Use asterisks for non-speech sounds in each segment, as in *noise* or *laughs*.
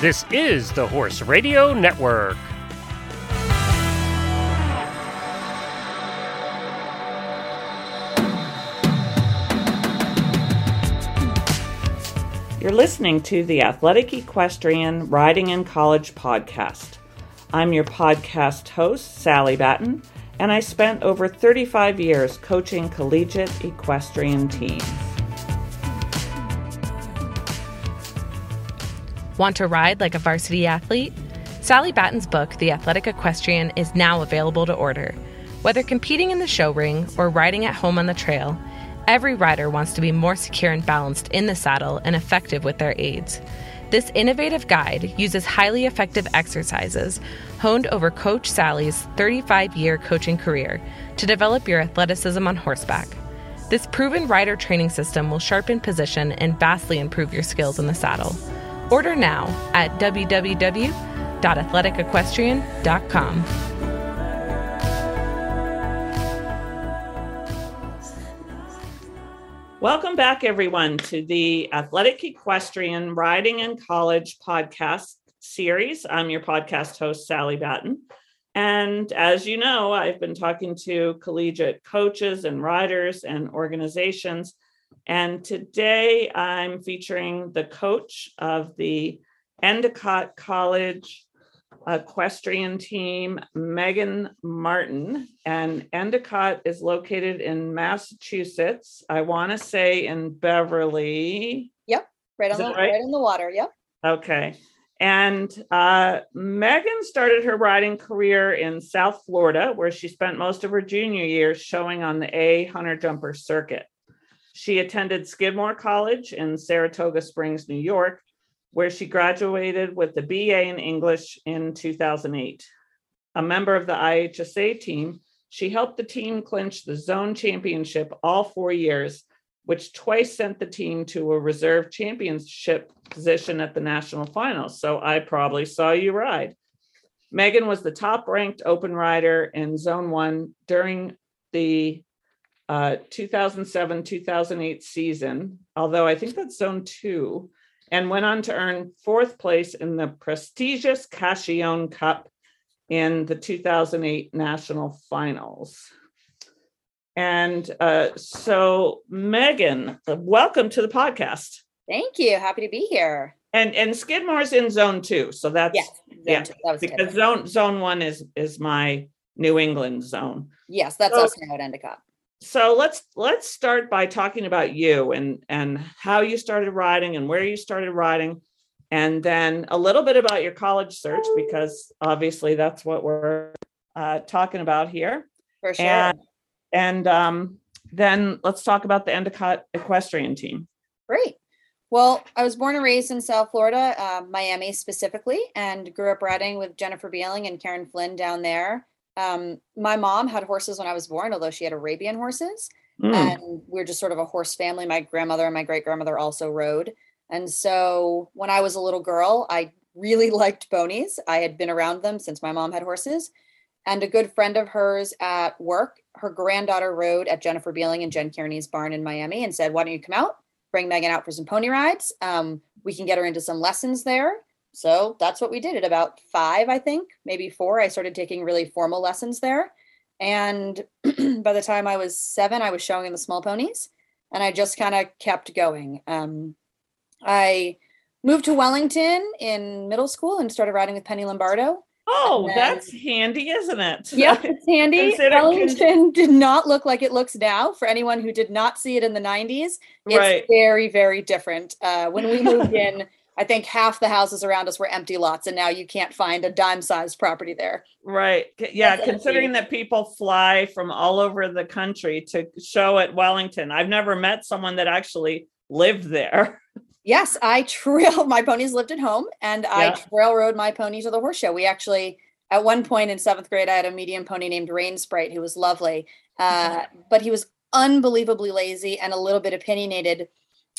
This is the Horse Radio Network. You're listening to the Athletic Equestrian Riding in College podcast. I'm your podcast host, Sally Batten, and I spent over 35 years coaching collegiate equestrian teams. Want to ride like a varsity athlete? Sally Batten's book, The Athletic Equestrian, is now available to order. Whether competing in the show ring or riding at home on the trail, every rider wants to be more secure and balanced in the saddle and effective with their aids. This innovative guide uses highly effective exercises honed over Coach Sally's 35 year coaching career to develop your athleticism on horseback. This proven rider training system will sharpen position and vastly improve your skills in the saddle. Order now at www.athleticequestrian.com. Welcome back, everyone, to the Athletic Equestrian Riding in College podcast series. I'm your podcast host, Sally Batten. And as you know, I've been talking to collegiate coaches and riders and organizations. And today I'm featuring the coach of the Endicott College equestrian team, Megan Martin. And Endicott is located in Massachusetts. I want to say in Beverly. Yep, right on the right? right in the water. Yep. Okay. And uh, Megan started her riding career in South Florida, where she spent most of her junior years showing on the A Hunter Jumper circuit. She attended Skidmore College in Saratoga Springs, New York, where she graduated with a BA in English in 2008. A member of the IHSA team, she helped the team clinch the zone championship all four years, which twice sent the team to a reserve championship position at the national finals. So I probably saw you ride. Megan was the top ranked open rider in zone one during the uh, 2007 2008 season, although I think that's zone two and went on to earn fourth place in the prestigious Cacchione Cup in the 2008 national finals. And uh, so, Megan, welcome to the podcast. Thank you. Happy to be here. And and Skidmore's in zone two, so that's yes, yeah, that because zone zone one is is my New England zone. Yes, that's so, us now at Endicott so let's let's start by talking about you and and how you started riding and where you started riding and then a little bit about your college search because obviously that's what we're uh, talking about here. For sure. And, and um, then let's talk about the endicott equestrian team. Great. Well i was born and raised in south florida uh, miami specifically and grew up riding with jennifer beeling and karen flynn down there um, my mom had horses when I was born, although she had Arabian horses. Mm. And we're just sort of a horse family. My grandmother and my great grandmother also rode. And so when I was a little girl, I really *laughs* liked ponies. I had been around them since my mom had horses. And a good friend of hers at work, her granddaughter rode at Jennifer Beeling and Jen Kearney's barn in Miami and said, Why don't you come out? Bring Megan out for some pony rides. Um, we can get her into some lessons there. So that's what we did at about five, I think, maybe four. I started taking really formal lessons there. And *clears throat* by the time I was seven, I was showing in the small ponies and I just kind of kept going. Um, I moved to Wellington in middle school and started riding with Penny Lombardo. Oh, then, that's handy, isn't it? *laughs* Yeah, it's handy. Wellington *laughs* did not look like it looks now. For anyone who did not see it in the 90s, it's right. very, very different. Uh, when we moved *laughs* in, I think half the houses around us were empty lots, and now you can't find a dime sized property there. Right. Yeah. That's considering empty. that people fly from all over the country to show at Wellington, I've never met someone that actually lived there. *laughs* Yes, I trail *laughs* my ponies lived at home and yeah. I trail rode my pony to the horse show. We actually, at one point in seventh grade, I had a medium pony named Rain Sprite who was lovely, uh, *laughs* but he was unbelievably lazy and a little bit opinionated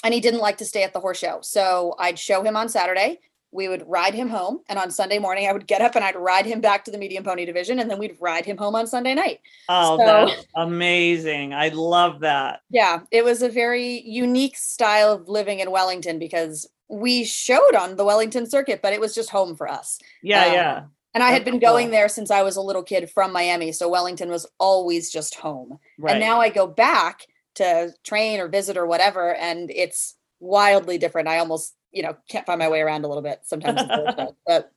and he didn't like to stay at the horse show. So I'd show him on Saturday. We would ride him home. And on Sunday morning, I would get up and I'd ride him back to the medium pony division. And then we'd ride him home on Sunday night. Oh, so, that's amazing. I love that. Yeah. It was a very unique style of living in Wellington because we showed on the Wellington circuit, but it was just home for us. Yeah, Um, yeah. And I had been going cool. there since I was a little kid from Miami. So Wellington was always just home. Right. And now I go back to train or visit or whatever, and it's wildly different. I almost, you know, can't find my way around a little bit sometimes. it's a little bit, but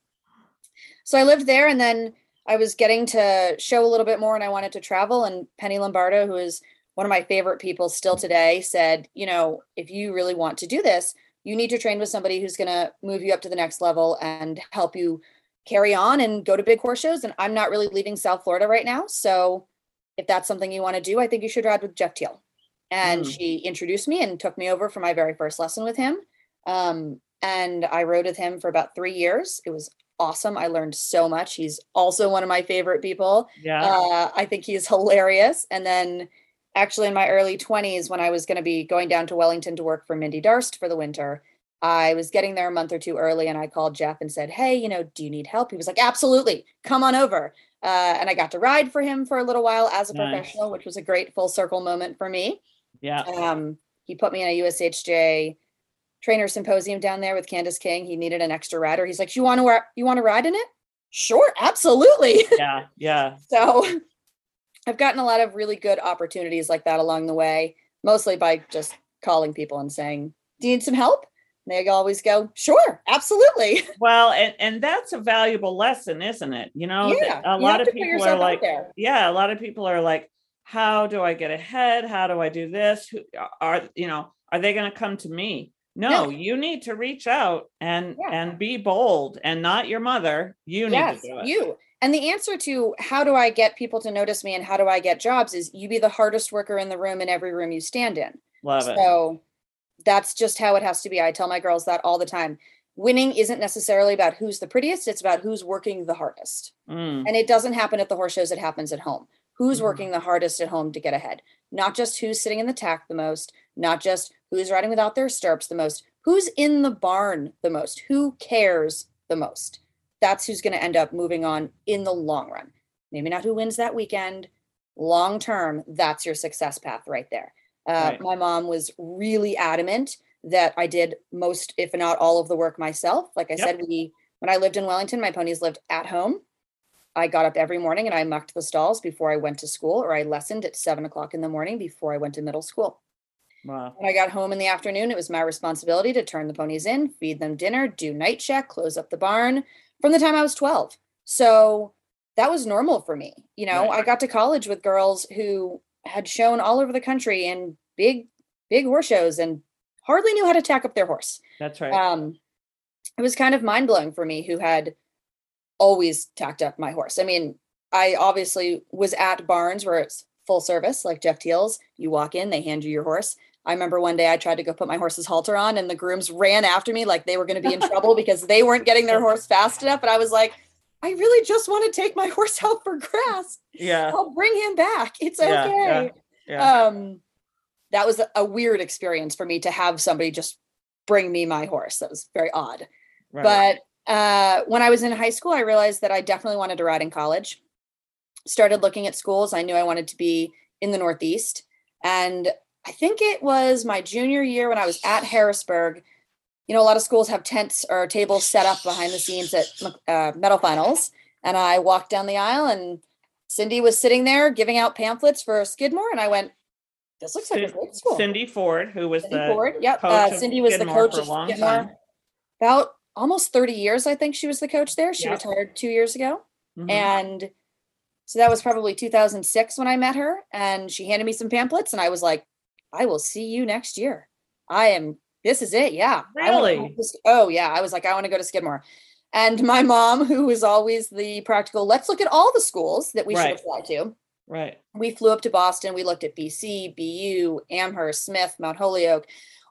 so I lived there and then I was getting to show a little bit more and I wanted to travel. And Penny Lombardo, who is one of my favorite people still today, said, you know, if you really want to do this, you need to train with somebody who's going to move you up to the next level and help you carry on and go to big horse shows. And I'm not really leaving South Florida right now. So if that's something you want to do, I think you should ride with Geoff Teall. And Mm. she introduced me and took me over for my very first lesson with him. Um, and I rode with him for about three years. It was awesome. I learned so much. He's also one of my favorite people. yeah. Uh, I think he's hilarious. And then, actually, in my early 20s, when I was going to be going down to Wellington to work for Mindy Darst for the winter, I was getting there a month or two early and I called Geoff and said, Hey, you know, do you need help? He was like, Absolutely, come on over. Uh, and I got to ride for him for a little while as a Nice. professional, which was a great full circle moment for me. Yeah. Um, he put me in a USHJ trainer symposium down there with Candice King. He needed an extra rider. He's like, "You want to you want to ride in it?" Sure, absolutely. *laughs* Yeah. Yeah. so I've gotten a lot of really good opportunities like that along the way, mostly by just calling people and saying, "Do you need some help?" And they always go, "Sure, absolutely." *laughs* Well, and and that's a valuable lesson, isn't it? You know, yeah, a you lot of people are like, yeah, a lot of people are like, how do I get ahead? How do I do this? Who are you know, are they going to come to me? No, No. you need to reach out and Yeah. and be bold and not your mother. You need yes, to do it. you. And the answer to how do I get people to notice me and how do I get jobs is you be the hardest worker in the room in every room you stand in. Love it. So that's just how it has to be. I tell my girls that all the time. Winning isn't necessarily about who's the prettiest, it's about who's working the hardest. Mm, And it doesn't happen at the horse shows, it happens at home. Who's Mhm. working the hardest at home to get ahead? Not just who's sitting in the tack the most, not just who's riding without their stirrups the most, who's in the barn the most, who cares the most. That's who's going to end up moving on in the long run. Maybe not who wins that weekend. Long term, that's your success path right there. Uh, Right. My mom was really adamant that I did most, if not all, of the work myself. Like I Yep. said, we when I lived in Wellington, my ponies lived at home. I got up every morning and I mucked the stalls before I went to school, or I lessoned at seven o'clock in the morning before I went to middle school. wow. When I got home in the afternoon, it was my responsibility to turn the ponies in, feed them dinner, do night check, close up the barn from the time I was 12. So that was normal for me. You know, Right. I got to college with girls who had shown all over the country in big, big horse shows and hardly knew how to tack up their horse. That's right. Um, it was kind of mind blowing for me who had always tacked up my horse. I mean, I obviously was at barns where it's full service, like Geoff Teall's. You walk in, they hand you your horse. I remember one day I tried to go put my horse's halter on, and the grooms ran after me like they were going to be in trouble *laughs* because they weren't getting their horse fast enough. And I was like, I really just want to take my *laughs* horse out for grass. yeah. I'll bring him back. It's okay yeah, yeah. um that was a, a weird experience for me to have somebody just bring me my horse that was very odd right. but uh when i was in high school i realized that i definitely wanted to ride in college started looking at schools i knew i wanted to be in the northeast and i think it was my junior year when i was at harrisburg you know a lot of schools have tents or tables set up behind the scenes at uh, medal finals and i walked down the aisle and cindy was sitting there giving out pamphlets for skidmore and i went this looks like a great school Cindy Ford, who was Cindy the Ford. Yep. coach Uh, Cindy was the Skidmore coach for a of Skidmore. time. About almost 30 years, I think she was the coach there. She retired two years ago. Mhm. And so that was probably 2006 when I met her. And she handed me some pamphlets, and I was like, I will see you next year. I am, this is it. Yeah. Really? to Oh, yeah. I was like, I want to go to Skidmore. And my mom, who was always the practical, let's look at all the schools that we Right. should apply to right. we flew up to Boston. We looked at BC, BU, Amherst, Smith, Mount Holyoke,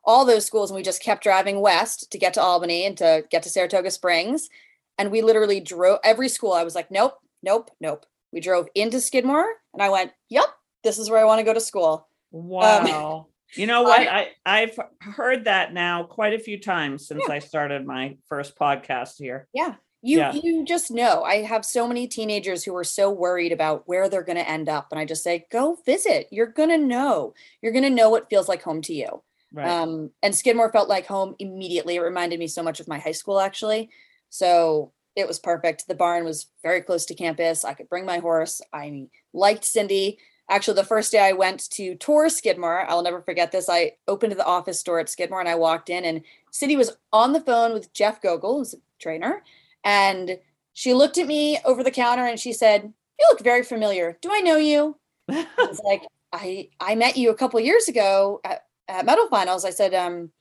all those schools, and we just kept driving west to get to Albany and to get to Saratoga Springs. And we literally drove every school. I was like, nope, nope, nope. We drove into Skidmore, and I went, yep, this is where I want to go to school. Wow. you know *laughs* what? Um, I- I, I've heard that now quite a few times since Yeah. I started my first podcast here. Yeah. You Yeah. you just know. I have so many teenagers who are so worried about where they're going to end up and I just say go visit. You're going to know. You're going to know what feels like home to you. Right. Um, and Skidmore felt like home immediately. It reminded me so much of my high school, actually. So it was perfect. The barn was very close to campus. I could bring my horse. I liked Cindy. Actually, the first day I went to tour Skidmore, I'll never forget this. I opened the office door at Skidmore and I walked in, and Cindy was on the phone with Jeff Gogol, who's a trainer. And she looked at me over the counter and she said, You look very familiar. Do I know you? *laughs* I was like, I I met you a couple years ago at, at Medal Finals. I said, um,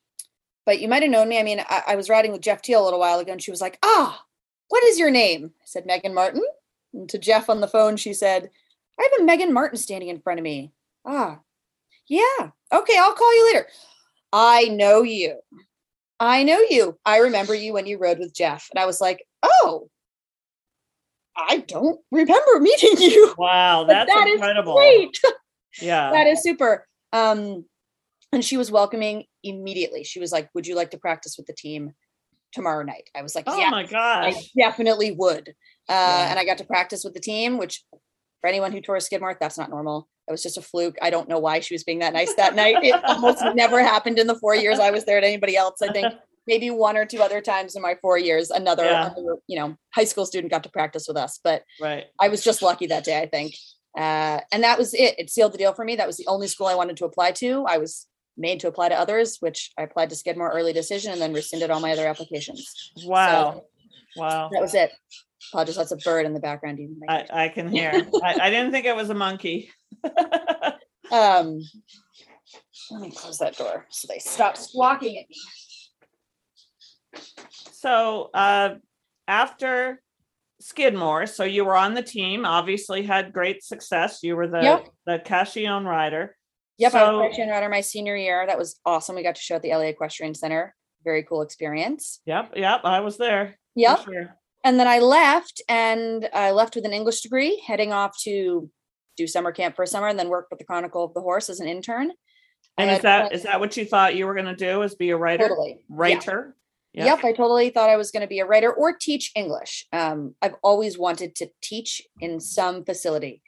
but you might have known me. I mean, I, I was riding with Geoff Teall a little while ago, and she was like, Ah, what is your name? I said, Megan Martin. And to Jeff on the phone, she said, I have a Megan Martin standing in front of me. Ah, yeah. Okay, I'll call you later. I know you. I know you. I remember you when you rode with Jeff. And I was like, oh, I don't remember meeting *laughs* you. wow, that's that is incredible. Great. Yeah. *laughs* that is super. Um, and she was welcoming immediately. She was like, Would you like to practice with the team tomorrow night? I was like, oh Yeah, my I definitely would. Uh, Yeah. And I got to practice with the team, which for anyone who tore Skidmore, that's not normal. It was just a fluke. I don't know why she was being that nice that night. It *laughs* almost never happened in the four years I was there to anybody else. I think *laughs* maybe one or two other times in my four years, another, Yeah. other, you know, high school student got to practice with us. But Right. I was just lucky that day, I think. Uh, and that was it. It sealed the deal for me. That was the only school I wanted to apply to. I was made to apply to others, which I applied to Skidmore early decision and then rescinded all my other applications. Wow. Wow. That was it. Apologies, that's a bird in the background. Might- I, I can hear. *laughs* I, I didn't think it was a monkey. *laughs* um, let me close that door so they stop squawking at me. so uh, after Skidmore, so you were on the team, obviously had great success. You were the Yep. the Cacchione rider. Yep, I was Cacchione Rider my senior year. That was awesome. We got to show at the LA Equestrian Center. Very cool experience. Yep, yep, I was there. Yep. sure. and then I left and I left with an English degree, heading off to do summer camp for a summer and then work with the Chronicle of the Horse as an intern. And is that is that what you thought you were going to do? Is be a writer? totally Writer. Yeah. Yep, I totally thought I was going to be a writer or teach English. Um, I've always wanted to teach in some facility.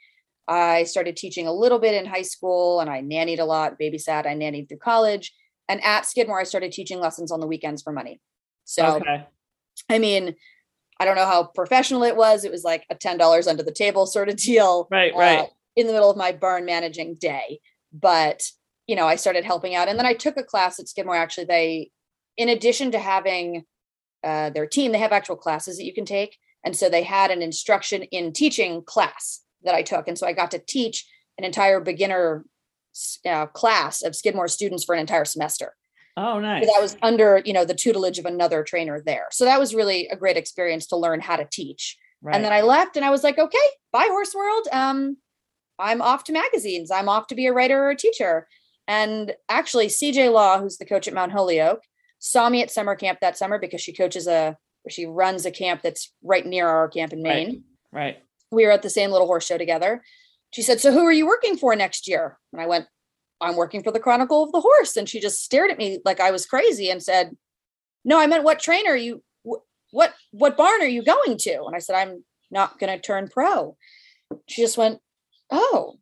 I started teaching a little bit in high school and I nannied a lot, babysat, I nannied through college. And at Skidmore, I started teaching lessons on the weekends for money. So okay. I mean, I don't know how professional it was. It was like a $10 under the table sort of deal. Right, uh, right. in the middle of my barn managing day. But, you know, I started helping out. And then I took a class at Skidmore. Actually, they, in addition to having uh, their team, they have actual classes that you can take. And so they had an instruction in teaching class that I took. And so I got to teach an entire beginner uh, class of Skidmore students for an entire semester. Oh, So nice. that was under, you know, the tutelage of another trainer there. So that was really a great experience to learn how to teach. right. And then I left and I was like, okay, bye horse world. Um, I'm off to magazines. I'm off to be a writer or a teacher. And actually, CJ Law, who's the coach at Mount Holyoke, saw me at summer camp that summer because she coaches a or she runs a camp that's right near our camp in Right. Maine. right. We were at the same little horse show together. She said, So who are you working for next year? And I went, I'm working for the Chronicle of the Horse. And she just stared at me like I was crazy and said, No, I meant what trainer are you what what barn are you going to? And I said, I'm not gonna turn pro. She just went, Oh,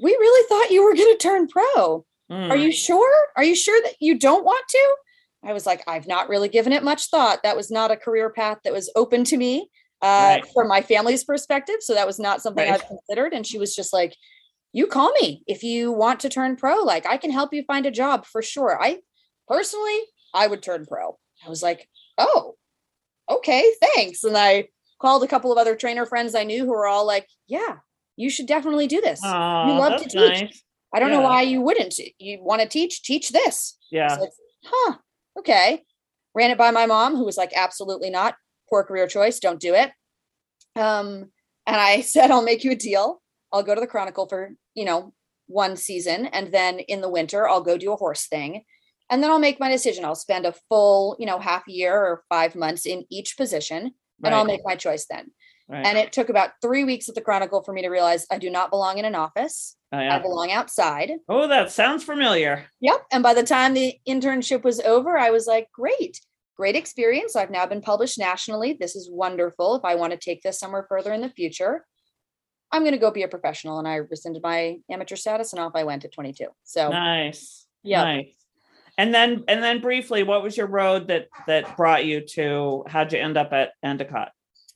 we really thought you were gonna turn pro. Are Mm. you sure? Are you sure that you don't want to? I was like, I've not really given it much thought. That was not a career path that was open to me uh, Right. from my family's perspective. So that was not something Right. I've considered. And she was just like, You call me if you want to turn pro. Like, I can help you find a job for sure. I personally, I would turn pro. I was like, Oh, okay, thanks. And I called a couple of other trainer friends I knew who were all like, Yeah, you should definitely do this. Aw, love to teach. nice. I don't know why you wouldn't. You want to teach, teach this. Yeah. Huh, okay. Ran it by my mom, who was like, absolutely not. Poor career choice. Don't do it. Um, and I *laughs* said, I'll make you a deal. I'll go to the Chronicle for, you know, one season. And then in the winter, I'll go do a horse thing. And then I'll make my decision. I'll spend a full, you know, half year or five months in each position. And I'll make my choice then. right. And it took about three weeks at the Chronicle for me to realize I do not belong in an office. Oh, I belong outside. oh, that sounds familiar. Yep. And by the time the internship was over, I was like, great, great experience. I've now been published nationally. This is wonderful. If I want to take this somewhere further in the future, I'm going to go be a professional. And I rescinded my amateur status and off I went at 22. So, Nice. Yeah. Nice. And then and then briefly, what was your road that that brought you to how'd you end up at Endicott?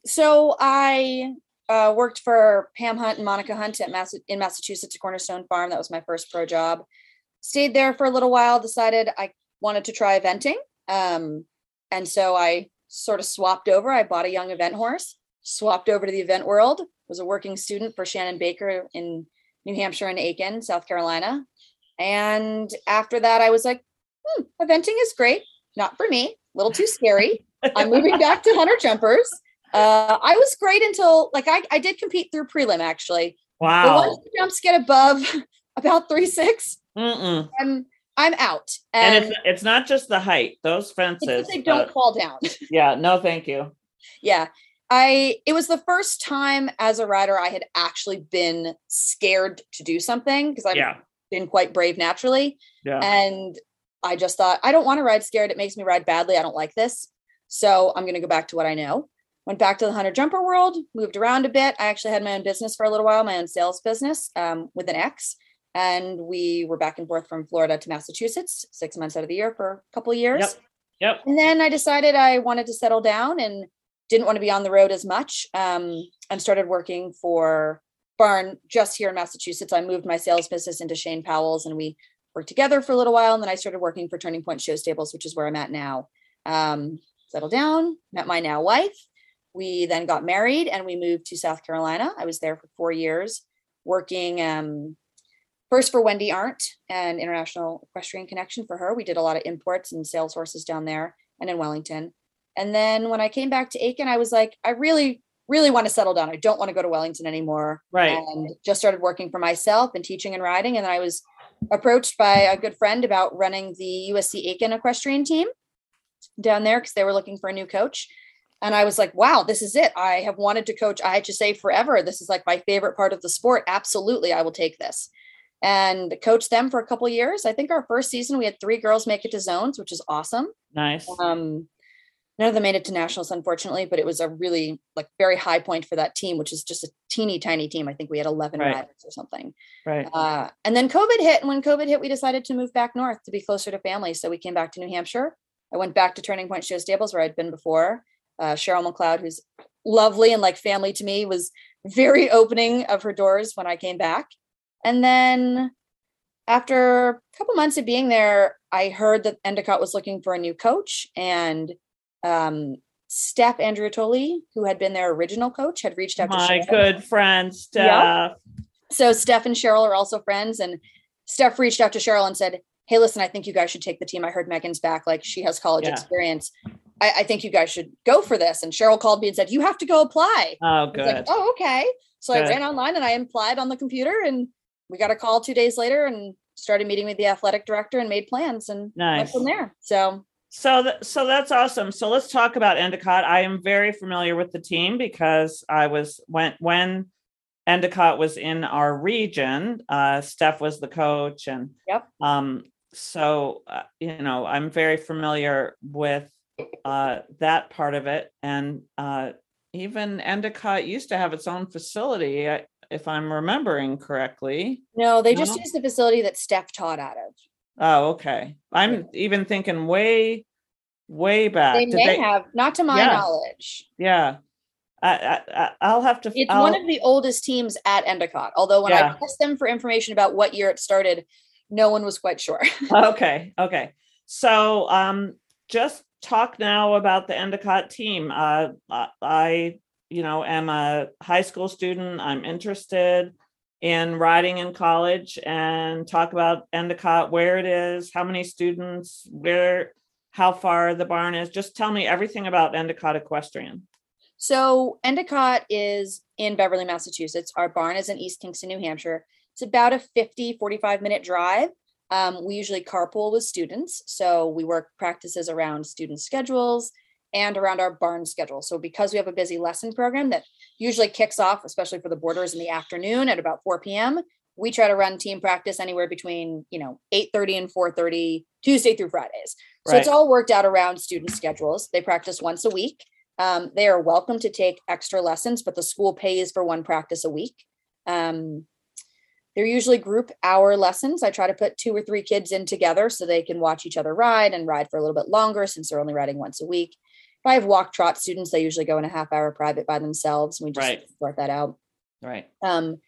So I uh, worked for Pam Hunt and Monica Hunt at Mass- in Massachusetts at Cornerstone Farm. That was my first pro job. Stayed there for a little while. Decided I wanted to try eventing, um, and so I sort of swapped over. I bought a young event horse, swapped over to the event world. Was a working student for Shannon Baker in New Hampshire and Aiken, South Carolina. And after that, I was like, hmm, eventing is great. Not for me. A little too scary. I'm moving back to hunter jumpers. Uh, I was great until like I, I did compete through prelim actually. But Wow. once the jumps get above *laughs* about three six, Mm-mm. I'm I'm out. And And, it's it's not just the height; those fences. they don't fall down. *laughs* yeah. No, thank you. yeah. I it was the first time as a rider I had actually been scared to do something because I've Yeah. been quite brave naturally. Yeah. And I just thought, I don't want to ride scared. It makes me ride badly. I don't like this. So I'm going to go back to what I know. Went back to the hunter jumper world, moved around a bit. I actually had my own business for a little while, my own sales business um, with an X. And we were back and forth from Florida to Massachusetts six months out of the year for a couple of years. Yep. Yep. And then I decided I wanted to settle down and didn't want to be on the road as much um, and started working for Barn just here in Massachusetts. I moved my sales business into Shane Powell's and we worked together for a little while. And then I started working for Turning Point Show Stables, which is where I'm at now. Um, settled down, met my now wife. We then got married and we moved to South Carolina. I was there for four years working um, first for Wendy Arndt and International Equestrian Connection for her. We did a lot of imports and sales horses down there and in Wellington. And then when I came back to Aiken, I was like, I really, really want to settle down. I don't want to go to Wellington anymore. Right. And just started working for myself and teaching and riding. And then I was approached by a good friend about running the USC Aiken equestrian team down there because they were looking for a new coach. And I was like, wow, this is it. I have wanted to coach IHSA forever. This is like my favorite part of the sport. Absolutely, I will take this. And coached them for a couple years. I think our first season we had three girls make it to zones, which is awesome. Nice. Um, none of them made it to nationals, unfortunately, but it was a really like very high point for that team, which is just a teeny tiny team. I think we had 11 Right. riders or something. Right. Uh, and then COVID hit. And when COVID hit, we decided to move back north to be closer to family. So we came back to New Hampshire. I went back to Turning Point Show Stables where I'd been before. Uh, Cheryl McLeod, who's lovely and like family to me, was very *laughs* opening of her doors when I came back. And then after a couple months of being there, I heard that Endicott was looking for a new coach. And um, Steph Andriotoli, who had been their original coach, had reached out to My good friend Steph. So Steph and Cheryl are also friends, and Steph reached out to Cheryl and said, "Hey, listen, I think you guys should take the team. I heard Megan's back; like she has college Yeah. experience. I, I think you guys should go for this." And Cheryl called me and said, "You have to go apply." Oh, good. like, "Oh, okay." So Good. I ran online and I applied on the computer, and we got a call two days later and started meeting with the athletic director and made plans and went Nice. from there. So So, th- so that's awesome. So let's talk about Endicott. I am very familiar with the team because I was when when Endicott was in our region. Uh, Steph was the coach, and Yep. Um, so uh, you know, I'm very familiar with uh, that part of it, and uh, even Endicott used to have its own facility, uh, if I'm remembering correctly. no, they just No? used the facility that Steph taught out of. Oh, okay. I'm even thinking way, way back. They Did may have, not to my Yeah. knowledge. Yeah. I, I, I- I'll have to. It's I'll- one of the oldest teams at Endicott. Although when Yeah. I asked them for information about what year it started, no one was quite sure. *laughs* okay. Okay. So, um, just talk now about the Endicott team. Uh, I- I, you know, am a high school student. I'm interested in riding in college and talk about Endicott, where it is, how many students, where, how far the barn is. Just tell me everything about Endicott Equestrian. So Endicott is in Beverly, Massachusetts. Our barn is in East Kingston, New Hampshire. It's about a 50, 45 minute drive. Um, we usually carpool with students. So we work practices around student schedules and around our barn schedule. So because we have a busy lesson program that usually kicks off, especially for the boarders in the afternoon at about 4 p.m., we try to run team practice anywhere between, you know, 8:30 and 4:30 Tuesday through Fridays. So it's all worked out around student schedules. They practice once a week. Um, they are welcome to take extra lessons, but the school pays for one practice a week. Um, they're usually group hour lessons. I try to put two or three kids in together so they can watch each other ride and ride for a little bit longer since they're only riding once a week. I have walk trot students, they usually go in a half hour private by themselves. And we just Right. sort that out. Right. Um,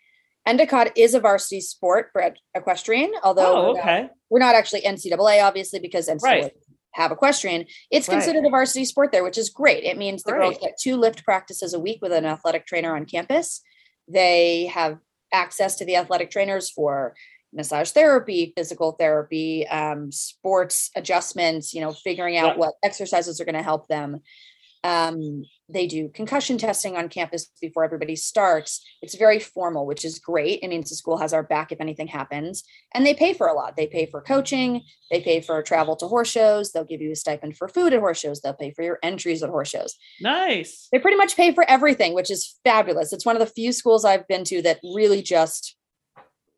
Endicott is a varsity sport for equestrian, although Oh, we're, not, okay. we're not actually NCAA, obviously, because NCAA Right. have equestrian. It's Right. considered a varsity sport there, which is great. It means the girls get two lift practices a week with an athletic trainer on campus. They have access to the athletic trainers for massage therapy, physical therapy, um, sports adjustments, you know, figuring out what exercises are going to help them. Um, they do concussion testing on campus before everybody starts. It's very formal, which is great. It means the school has our back if anything happens. And they pay for a lot. They pay for coaching, they pay for travel to horse shows, they'll give you a stipend for food at horse shows, they'll pay for your entries at horse shows. Nice. They pretty much pay for everything, which is fabulous. It's one of the few schools I've been to that really just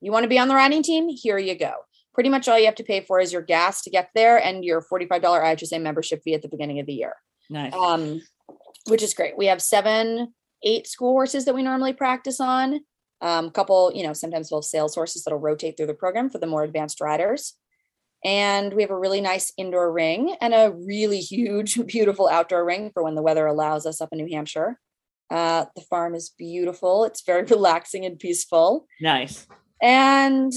you want to be on the riding team, here you go. Pretty much all you have to pay for is your gas to get there and your $45 IHSA membership fee at the beginning of the year Nice. um, which is great. We have seven, eight school horses that we normally practice on. Um, a couple, you know, sometimes we'll have sales horses that'll rotate through the program for the more advanced riders. And we have a really nice indoor ring and a really huge, *laughs* beautiful outdoor ring for when the weather allows us up in New Hampshire. Uh, the farm is beautiful. It's very *laughs* relaxing and peaceful. nice. And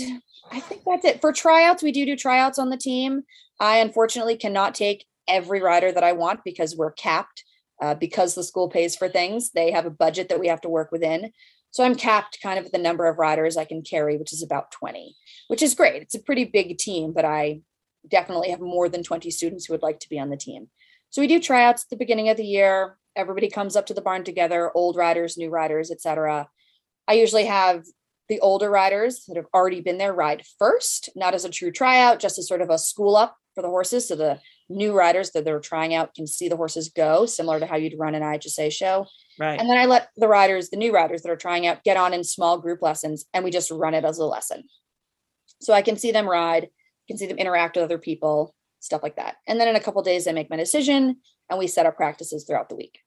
I think that's it. For tryouts, we do do tryouts on the team. I unfortunately cannot take every rider that I want because we're capped. Uh, because the school pays for things, they have a budget that we have to work within. So I'm capped kind of at the number of riders I can carry, which is about 20, which is great. It's a pretty big team, but I definitely have more than 20 students who would like to be on the team. So we do tryouts at the beginning of the year. Everybody comes up to the barn together, old riders, new riders, etc. I usually have the older riders that have already been there ride first, not as a true tryout, just as sort of a school up for the horses. So the new riders that they're trying out can see the horses go, similar to how you'd run an IHSA show. Right. And then I let the riders, the new riders that are trying out, get on in small group lessons and we just run it as a lesson. So I can see them ride, can see them interact with other people, stuff like that. And then in a couple days, I make my decision and we set up practices throughout the week.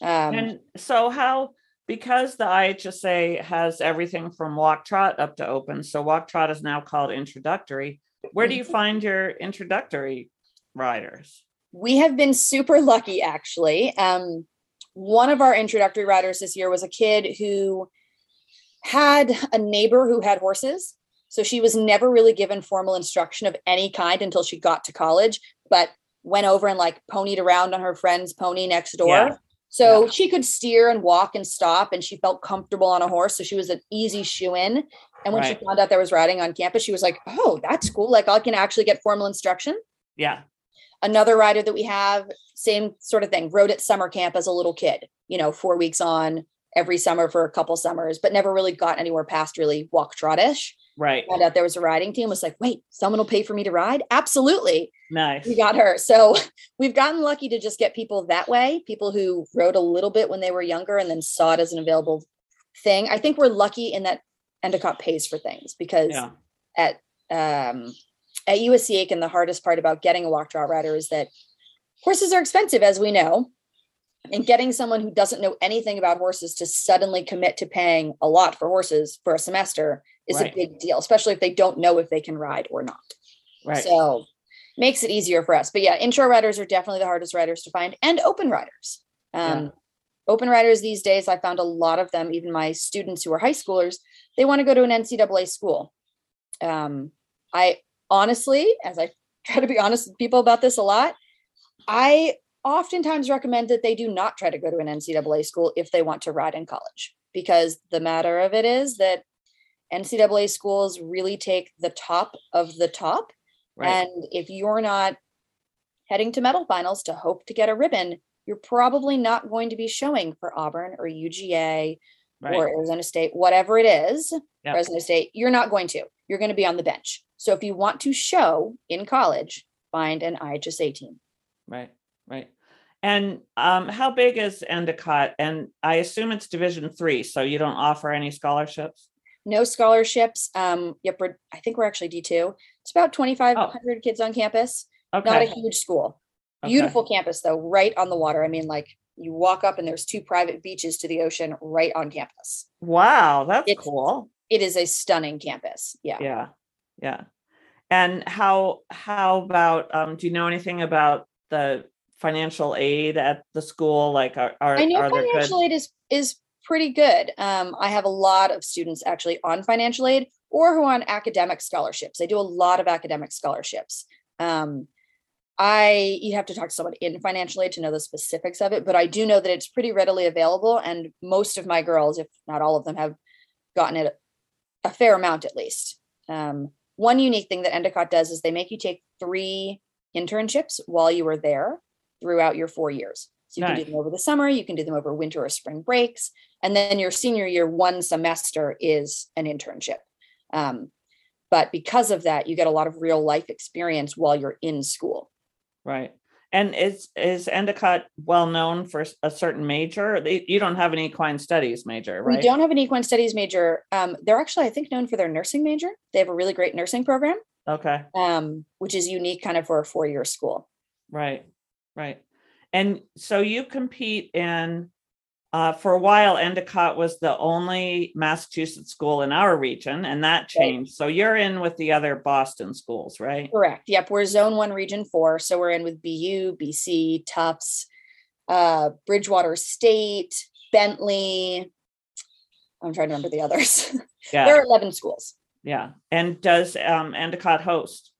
Um, and so how because the IHSA has everything from walk trot up to open, so walk trot is now called introductory. Where do you Mhm. find your introductory riders? we have been super lucky actually um, one of our introductory riders this year was a kid who had a neighbor who had horses so she was never really given formal instruction of any kind until she got to college but went over and like ponied around on her friend's pony next door Yeah. So Yeah. she could steer and walk and stop and she felt comfortable on a horse so she was an easy shoo in and when Right. she found out there was riding on campus she was like oh that's cool like i can actually get formal instruction Yeah. another rider that we have same sort of thing rode at summer camp as a little kid you know four weeks on every summer for a couple summers but never really got anywhere past really walk trottish Right. found out there was a riding team was like wait someone will pay for me to ride absolutely Nice. we got her so *laughs* we've gotten lucky to just get people that way people who rode a little bit when they were younger and then saw it as an available thing i think we're lucky in that endicott pays for things because Yeah. at um, at USC Aiken, the hardest part about getting a walk trot rider is that horses are expensive, as we know. And getting someone who doesn't know anything about horses to suddenly commit to paying a lot for horses for a semester is Right. a big deal, especially if they don't know if they can ride or not. Right. So makes it easier for us. But yeah, intro riders are definitely the hardest riders to find and open riders. Um, Yeah. Open riders these days, I found a lot of them, even my students who are high schoolers, they want to go to an NCAA school. Um, I honestly, as I *laughs* try to be honest with people about this a lot, I oftentimes recommend that they do not try to go to an NCAA school if they want to ride in college, because the matter of it is that NCAA schools really take the top of the top. right. And if you're not heading to medal finals to hope to get a ribbon, you're probably not going to be showing for Auburn or UGA right. or Arizona State, whatever it is, Yep. Arizona State, you're not going to. You're going to be on the bench. So if you want to show in college, find an IHSA team. Right, right. And um, how big is Endicott? And I assume it's Division Three, so you don't offer any scholarships. No scholarships. Um, yep, we're, I think we're actually D2. It's about 2,500 kids on campus. Okay. Not a. Huge school. okay. Beautiful campus, though, right on the water. I mean, like you walk up and there's two private beaches to the ocean right on campus. Wow, that's It's- cool. it is a stunning campus. Yeah. Yeah. Yeah. And how how about um do you know anything about the financial aid at the school? Like are are, I know there good financial aid is is pretty good. Um, I have a lot of students actually on financial aid or who are on academic scholarships. I do a lot of academic scholarships. Um, I you have to talk to someone in financial aid to know the specifics of it, but I do know that it's pretty readily available, and most of my girls, if not all of them, have gotten it a fair amount at least. Um, one unique thing that Endicott does is they make you take three internships while you are there throughout your four years. You can do them over the summer, you can do them over winter or spring breaks, and then your senior year, one semester is an internship. Um, but because of that, you get a lot of real life experience while you're in school. right? And is is Endicott well known for a certain major? You don't have an equine studies major, right? We don't have an equine studies major. Um, they're actually, I think, known for their nursing major. They have a really great nursing program, Okay. um, which is unique kind of for a four year school. Right, right. And so you compete in, uh, for a while, Endicott was the only Massachusetts school in our region, and that changed. So you're in with the other Boston schools, right? Correct. Yep. We're zone one, region four. So we're in with BU, BC, Tufts, uh, Bridgewater State, Bentley. I'm trying to remember the others. *laughs* Yeah. there are 11 schools. yeah. And does um, Endicott host?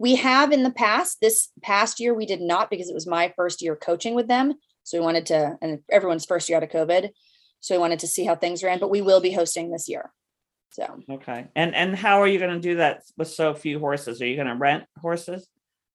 We have in the past, this past year, we did not because it was my first year coaching with them. So we wanted to, and everyone's first year out of COVID. So we wanted to see how things ran, but we will be hosting this year. So Okay. And and how are you going to do that with so few horses? Are you going to rent horses?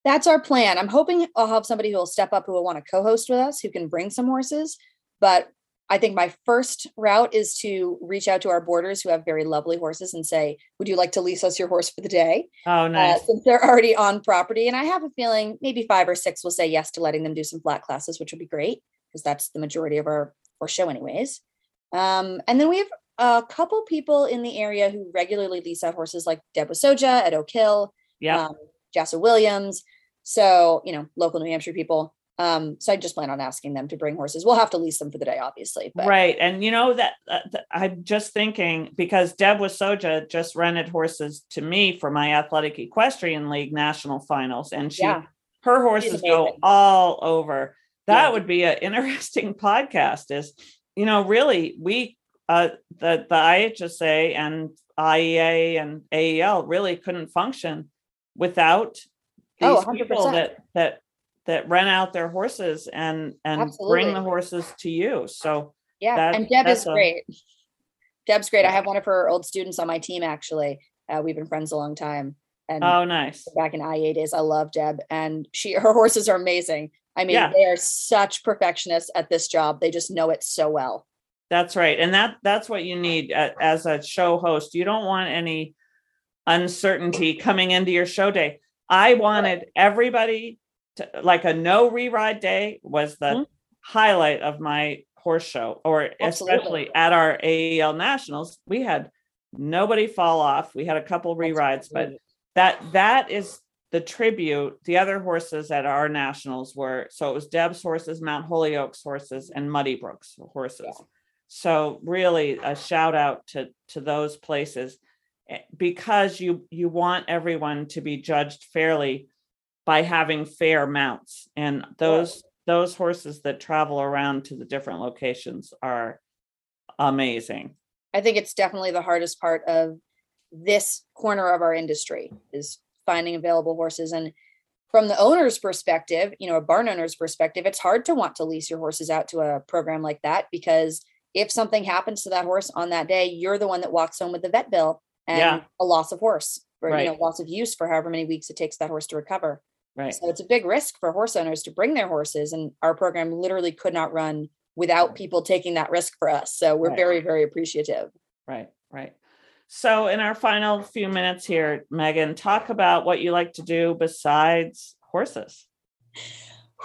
that's our plan. I'm hoping I'll have somebody who will step up who will want to co host with us, who can bring some horses. But I think my first route is to reach out to our boarders who have very lovely horses and say, Would you like to lease us your horse for the day? Oh, uh, nice. since they're already on property. And I have a feeling maybe five or six will say yes to letting them do some flat classes, which would be great because that's the majority of our, our show, anyways. Um, and then we have a couple people in the area who regularly lease out horses like Deb Soja at Oak Hill, yeah. um, Jassa Williams. So, you know, local New Hampshire people. Um, so I just plan on asking them to bring horses. We'll have to lease them for the day, obviously. But Right. And you know that uh, th- I'm just thinking because Deb Soja just rented horses to me for my athletic equestrian league national finals and she yeah, her horses go all over. That Yeah. would be an *laughs* interesting podcast is you know really we uh the the IHSA and IEA and AEL really couldn't function without these Oh, people that that that rent out their horses and and bring the horses to you. So yeah. that- and Deb is a- great. Deb's great. I have one of her old students on my team, actually. Uh, we've been friends a long time. And oh nice. back in IEA days, I love Deb. And she her horses are amazing. I mean, Yeah. they are such perfectionists at this job. They just know it so well. That's right. And that that's what you need uh, as a show host. You don't want any uncertainty coming into your show day. I wanted everybody to like a no reride day was the Mhm. highlight of my horse show or Absolutely. especially at our AEL nationals. We had nobody fall off. We had a couple rerides, but that that is the tribute the other horses at our nationals were so it was deb's horses mount holyoke's horses and muddy brook's horses Yeah. so really a shout out to to those places eh, because you you want everyone to be judged fairly by having fair mounts and those those horses that travel around to the different locations are amazing I think it's definitely the hardest part of this corner of our industry is finding available horses. And from the owner's perspective, you know, a barn owner's perspective, it's hard to want to lease your horses out to a program like that because if something happens to that horse on that day, you're the one that walks home with the vet bill and Yeah. a loss of horse or you know, Right. loss of use for however many weeks it takes that horse to recover. Right So it's a big risk for horse owners to bring their horses. And our program literally could not run without people taking that risk for us. So we're Right. very, very appreciative. Right, right. So, in our final few minutes here, Megan, talk about what you like to do besides horses.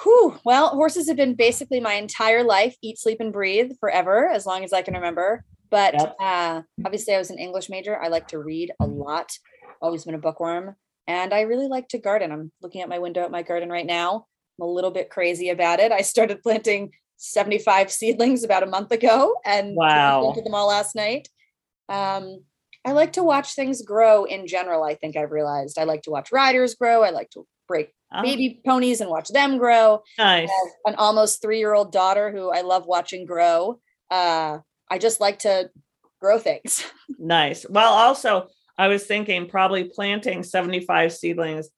Whew. Well, horses have been basically my entire life eat, sleep, and breathe forever, as long as I can remember. But Yep. uh, obviously, I was an English major. I like to read a lot, always been a bookworm. And I really like to garden. I'm looking at my window at my garden right now. I'm a little bit crazy about it. I started *laughs* planting 75 seedlings about a month ago and Wow. planted them all last night. Um, I like to watch things grow in general. I think I've realized I like to watch riders grow. I like to break Oh, baby ponies and watch them grow. nice. An almost three year old daughter who I love watching grow. Uh, I just like to grow things. *laughs* Nice. Well, also, I was thinking probably planting 75 seedlings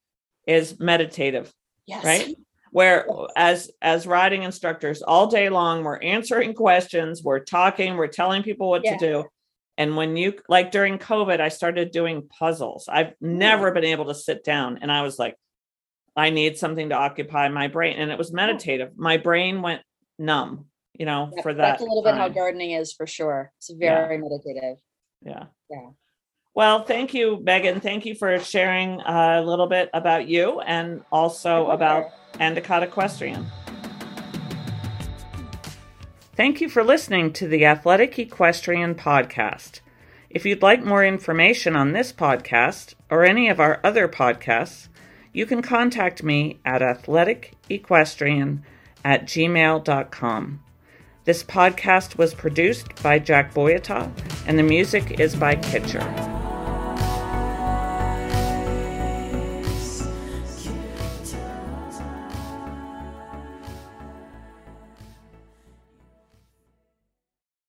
is meditative, Yes. right? Where as as riding instructors all day long, we're answering questions, we're talking, we're telling people what Yeah. to do. And when you like during COVID, I started doing puzzles. I've never been able to sit down and I was like, I need something to occupy my brain. And it was meditative. My brain went numb, you know, Yep, for that. That's a little bit how gardening is for sure. It's Yeah. very meditative. Yeah. Yeah. Well, thank you, Megan. Thank you for sharing a little bit about you and also about. Endicott Equestrian. Thank you for listening to the Athletic Equestrian Podcast. If you'd like more information on this podcast or any of our other podcasts, you can contact me at athleticequestrian at gmail.com. This podcast was produced by Jack Boyata, and the music is by Kitcher.